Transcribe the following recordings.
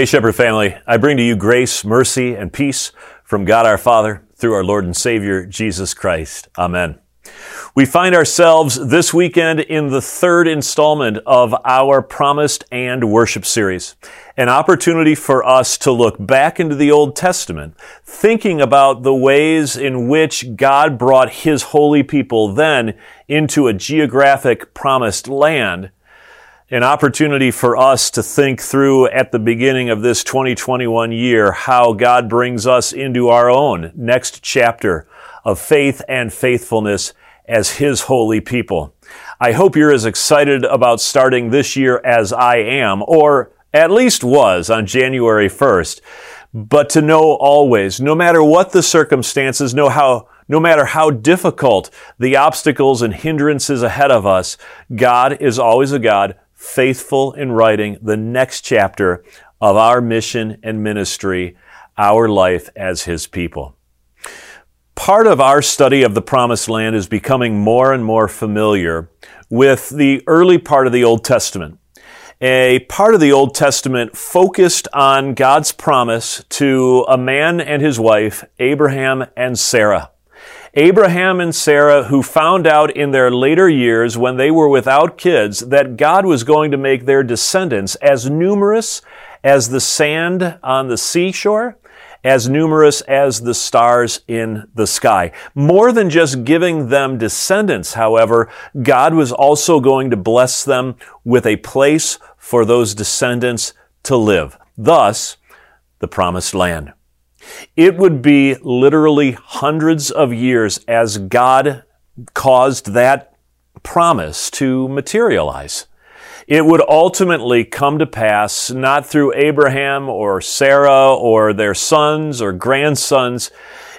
Hey, Shepherd family, I bring to you grace, mercy, and peace from God our Father through our Lord and Savior, Jesus Christ. Amen. We find ourselves this weekend in the third installment of our Promised and Worship series. An opportunity for us to look back into the Old Testament, thinking about the ways in which God brought His holy people then into a geographic promised land an opportunity for us to think through at the beginning of this 2021 year how God brings us into our own next chapter of faith and faithfulness as His holy people. I hope you're as excited about starting this year as I am, or at least was on January 1st. But to know always, no matter what the circumstances, know how no matter how difficult the obstacles and hindrances ahead of us, God is always a God faithful in writing the next chapter of our mission and ministry, our life as His people. Part of our study of the Promised Land is becoming more and more familiar with the early part of the Old Testament. A part of the Old Testament focused on God's promise to a man and his wife, Abraham and Sarah. Abraham and Sarah, who found out in their later years when they were without kids that God was going to make their descendants as numerous as the sand on the seashore, as numerous as the stars in the sky. More than just giving them descendants, however, God was also going to bless them with a place for those descendants to live. Thus, the promised land. It would be literally hundreds of years as God caused that promise to materialize. It would ultimately come to pass not through Abraham or Sarah or their sons or grandsons.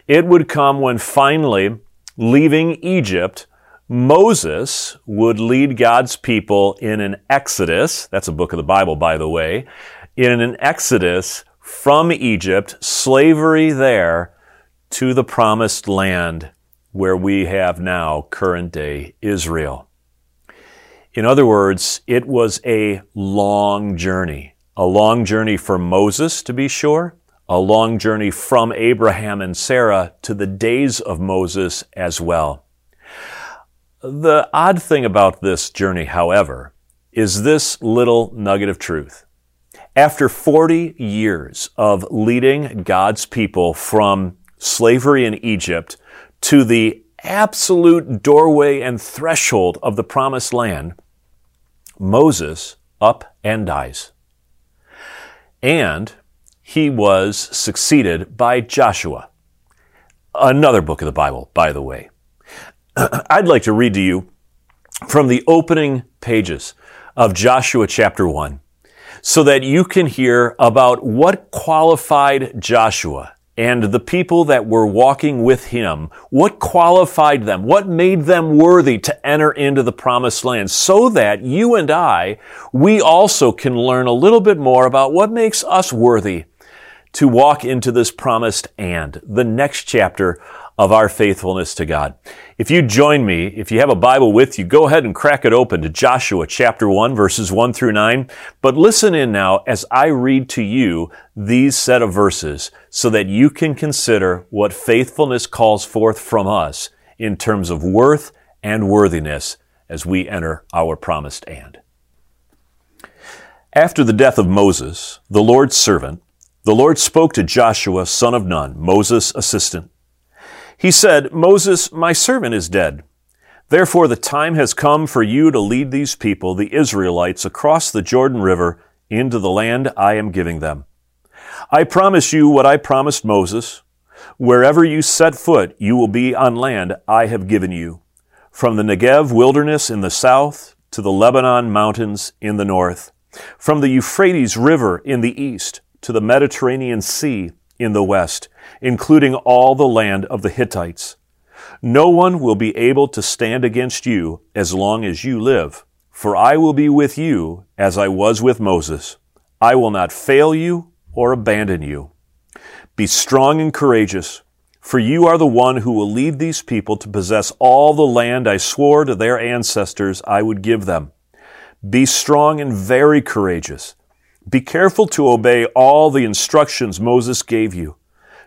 It would come when finally, leaving Egypt, Moses would lead God's people in an exodus. That's a book of the Bible, by the way. In an exodus from Egypt, slavery there, to the promised land where we have now current day Israel. In other words, it was a long journey. A long journey for Moses, to be sure, a long journey from Abraham and Sarah to the days of Moses as well. The odd thing about this journey, however, is this little nugget of truth. After 40 years of leading God's people from slavery in Egypt to the absolute doorway and threshold of the promised land, Moses up and dies. And he was succeeded by Joshua. Another book of the Bible, by the way. I'd like to read to you from the opening pages of Joshua chapter 1 so that you can hear about what qualified Joshua and the people that were walking with him, what qualified them, what made them worthy to enter into the promised land, so that you and I, we also can learn a little bit more about what makes us worthy to walk into this promised and. The next chapter of our faithfulness to God. If you join me, if you have a Bible with you, go ahead and crack it open to Joshua chapter 1 verses 1 through 9. But listen in now as I read to you these set of verses so that you can consider what faithfulness calls forth from us in terms of worth and worthiness as we enter our promised and. After the death of Moses, the Lord's servant, the Lord spoke to Joshua, son of Nun, Moses' assistant. He said, Moses, my servant is dead. Therefore the time has come for you to lead these people, the Israelites, across the Jordan River into the land I am giving them. I promise you what I promised Moses. Wherever you set foot, you will be on land I have given you, from the Negev wilderness in the south to the Lebanon mountains in the north, from the Euphrates River in the east to the Mediterranean Sea in the west, including all the land of the Hittites. No one will be able to stand against you as long as you live, for I will be with you as I was with Moses. I will not fail you or abandon you. Be strong and courageous, for you are the one who will lead these people to possess all the land I swore to their ancestors I would give them. Be strong and very courageous Be careful to obey all the instructions Moses gave you.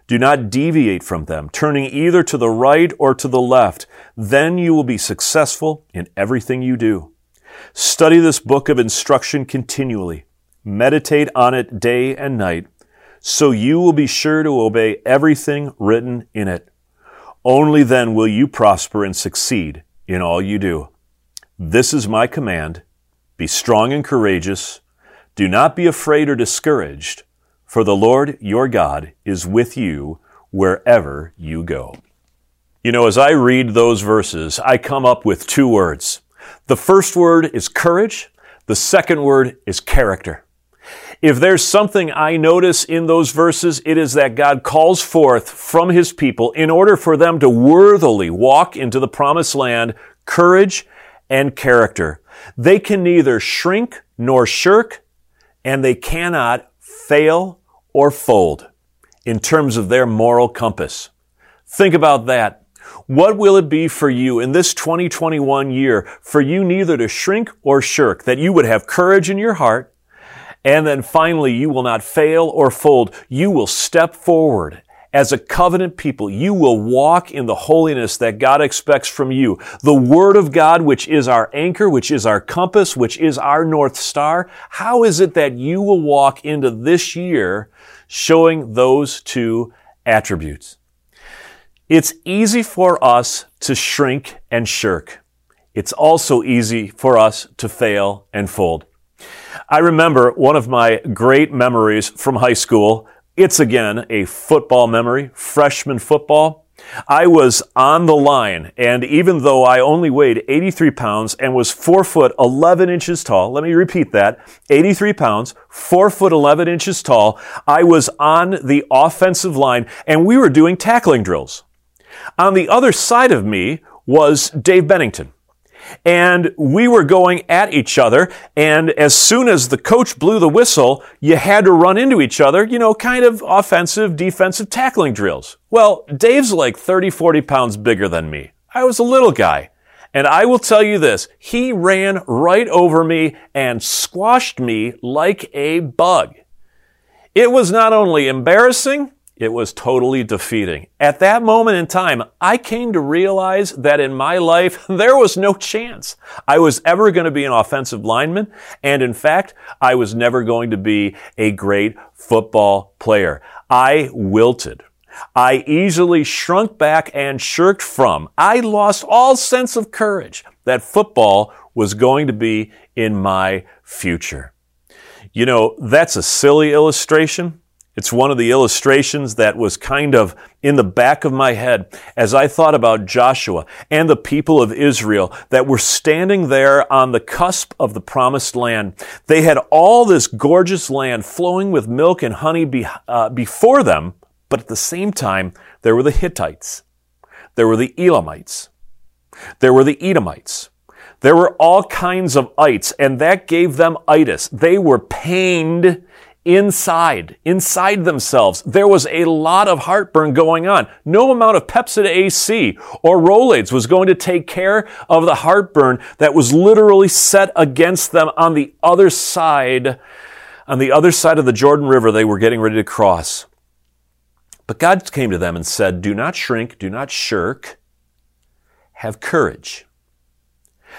Do not deviate from them, turning either to the right or to the left. Then you will be successful in everything you do. Study this book of instruction continually. Meditate on it day and night, so you will be sure to obey everything written in it. Only then will you prosper and succeed in all you do. This is my command. Be strong and courageous. Do not be afraid or discouraged, for the Lord your God is with you wherever you go. You know, as I read those verses, I come up with two words. The first word is courage. The second word is character. If there's something I notice in those verses, it is that God calls forth from his people in order for them to worthily walk into the promised land courage and character. They can neither shrink nor shirk, and they cannot fail or fold in terms of their moral compass. Think about that. What will it be for you in this 2021 year for you neither to shrink or shirk, that you would have courage in your heart, and then finally you will not fail or fold. You will step forward as a covenant people, you will walk in the holiness that God expects from you. The Word of God, which is our anchor, which is our compass, which is our North Star. How is it that you will walk into this year showing those two attributes? It's easy for us to shrink and shirk. It's also easy for us to fail and fold. I remember one of my great memories from high school it's again a football memory, freshman football. I was on the line, and even though I only weighed 83 pounds and was 4 foot 11 inches tall, let me repeat that 83 pounds, 4 foot 11 inches tall, I was on the offensive line, and we were doing tackling drills. On the other side of me was Dave Bennington and we were going at each other. And as soon as the coach blew the whistle, you had to run into each other, you know, kind of offensive, defensive tackling drills. Well, Dave's like 30, 40 pounds bigger than me. I was a little guy. And I will tell you this, he ran right over me and squashed me like a bug. It was not only embarrassing, it was totally defeating. At that moment in time, I came to realize that in my life, there was no chance I was ever going to be an offensive lineman. And in fact, I was never going to be a great football player. I wilted. I easily shrunk back and shirked from. I lost all sense of courage that football was going to be in my future. You know, that's a silly illustration it's one of the illustrations that was kind of in the back of my head as I thought about Joshua and the people of Israel that were standing there on the cusp of the promised land. They had all this gorgeous land flowing with milk and honey be, uh, before them, but at the same time, there were the Hittites. There were the Elamites. There were the Edomites. There were all kinds of ites, and that gave them itis. They were pained inside, inside themselves. There was a lot of heartburn going on. No amount of Pepcid AC or Rolaids was going to take care of the heartburn that was literally set against them on the other side, on the other side of the Jordan River they were getting ready to cross. But God came to them and said, do not shrink, do not shirk, have courage.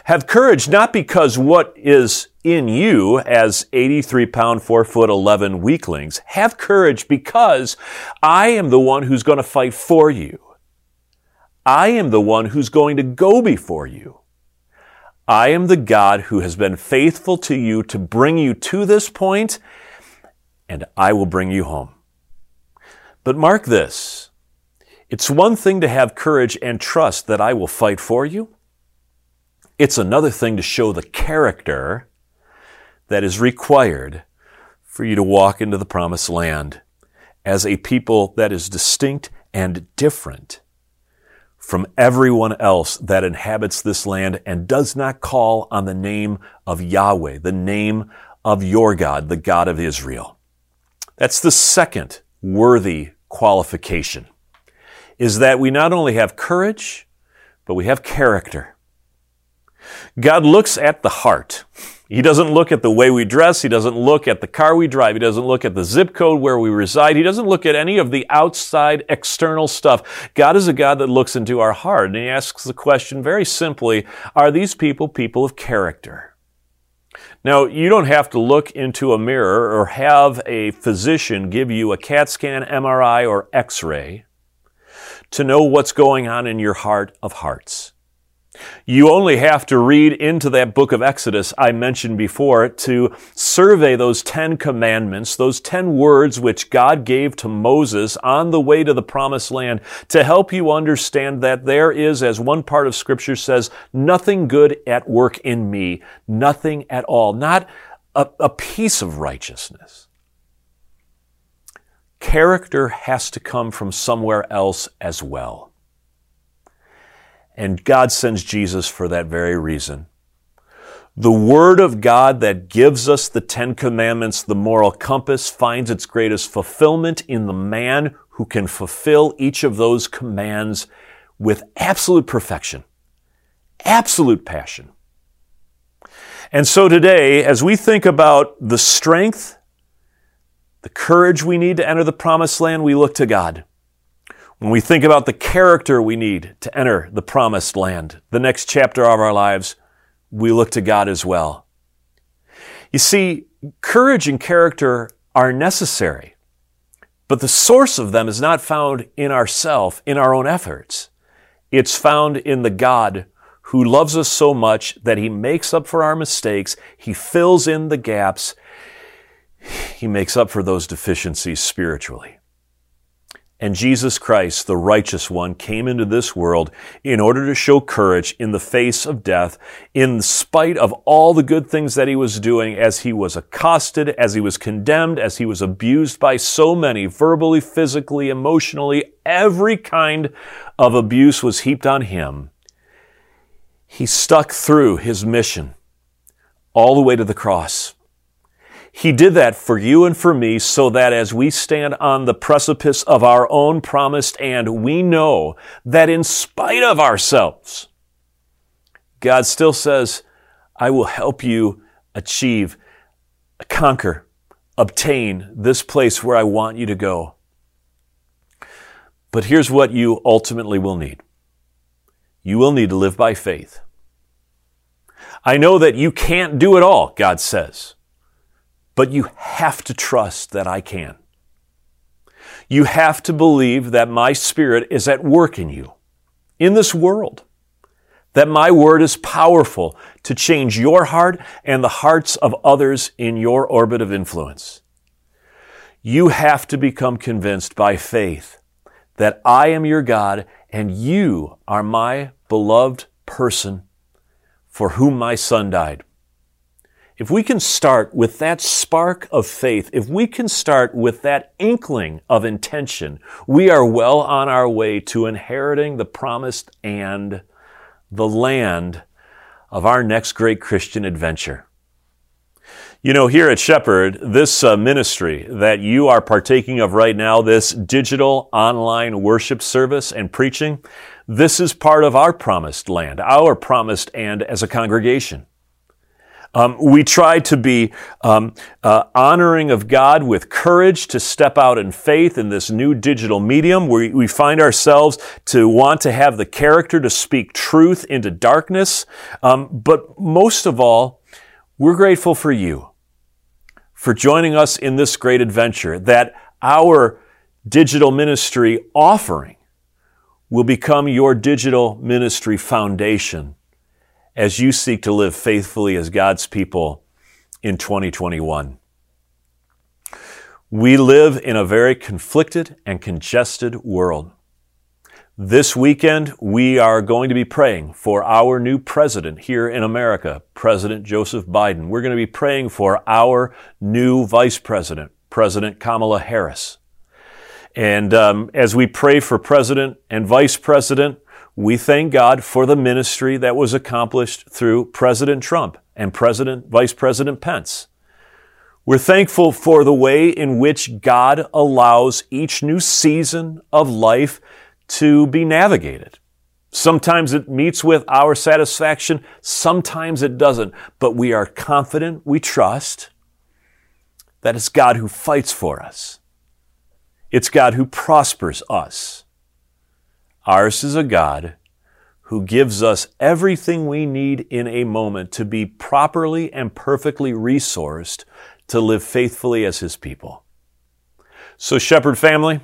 Have courage not because what is in you as 83 pound, 4 foot 11 weaklings. Have courage because I am the one who's going to fight for you. I am the one who's going to go before you. I am the God who has been faithful to you to bring you to this point, and I will bring you home. But mark this. It's one thing to have courage and trust that I will fight for you. It's another thing to show the character that is required for you to walk into the promised land as a people that is distinct and different from everyone else that inhabits this land and does not call on the name of Yahweh, the name of your God, the God of Israel. That's the second worthy qualification, is that we not only have courage, but we have character. God looks at the heart. He doesn't look at the way we dress. He doesn't look at the car we drive. He doesn't look at the zip code where we reside. He doesn't look at any of the outside external stuff. God is a God that looks into our heart and he asks the question very simply, are these people people of character? Now, you don't have to look into a mirror or have a physician give you a CAT scan, MRI, or X-ray to know what's going on in your heart of hearts. You only have to read into that book of Exodus I mentioned before to survey those 10 commandments, those 10 words which God gave to Moses on the way to the promised land to help you understand that there is, as one part of scripture says, nothing good at work in me, nothing at all, not a, a piece of righteousness. Character has to come from somewhere else as well. And God sends Jesus for that very reason. The Word of God that gives us the Ten Commandments, the moral compass, finds its greatest fulfillment in the man who can fulfill each of those commands with absolute perfection, absolute passion. And so today, as we think about the strength, the courage we need to enter the promised land, we look to God. When we think about the character we need to enter the promised land, the next chapter of our lives, we look to God as well. You see, courage and character are necessary, but the source of them is not found in ourself, in our own efforts. It's found in the God who loves us so much that he makes up for our mistakes, he fills in the gaps, he makes up for those deficiencies spiritually. And Jesus Christ, the righteous one, came into this world in order to show courage in the face of death, in spite of all the good things that he was doing as he was accosted, as he was condemned, as he was abused by so many, verbally, physically, emotionally, every kind of abuse was heaped on him. He stuck through his mission all the way to the cross. He did that for you and for me so that as we stand on the precipice of our own promised and we know that in spite of ourselves, God still says, I will help you achieve, conquer, obtain this place where I want you to go. But here's what you ultimately will need. You will need to live by faith. I know that you can't do it all, God says. But you have to trust that I can. You have to believe that my Spirit is at work in you, in this world. That my word is powerful to change your heart and the hearts of others in your orbit of influence. You have to become convinced by faith that I am your God and you are my beloved person for whom my son died. If we can start with that spark of faith, if we can start with that inkling of intention, we are well on our way to inheriting the promised and the land of our next great Christian adventure. You know, here at Shepherd, this uh, ministry that you are partaking of right now, this digital online worship service and preaching, this is part of our promised land, our promised and as a congregation. Um, we try to be um, uh, honoring of God with courage to step out in faith in this new digital medium. We, we find ourselves to want to have the character to speak truth into darkness. Um, but most of all, we're grateful for you for joining us in this great adventure that our digital ministry offering will become your digital ministry foundation as you seek to live faithfully as God's people in 2021. We live in a very conflicted and congested world. This weekend, we are going to be praying for our new president here in America, President Joseph Biden. We're going to be praying for our new vice president, President Kamala Harris. And um, as we pray for president and vice president, we thank God for the ministry that was accomplished through President Trump and President, Vice President Pence. We're thankful for the way in which God allows each new season of life to be navigated. Sometimes it meets with our satisfaction, sometimes it doesn't, but we are confident, we trust that it's God who fights for us. It's God who prospers us. Ours is a God who gives us everything we need in a moment to be properly and perfectly resourced to live faithfully as His people. So, Shepherd family,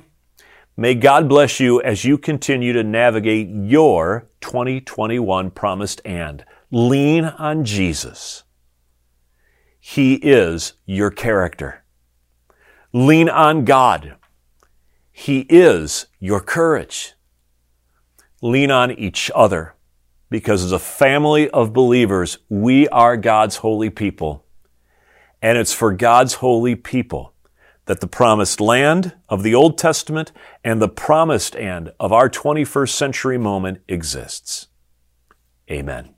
may God bless you as you continue to navigate your 2021 promised and. Lean on Jesus. He is your character. Lean on God. He is your courage. Lean on each other because as a family of believers, we are God's holy people. And it's for God's holy people that the promised land of the Old Testament and the promised end of our 21st century moment exists. Amen.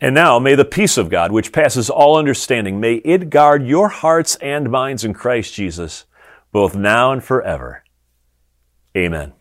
And now may the peace of God, which passes all understanding, may it guard your hearts and minds in Christ Jesus, both now and forever. Amen.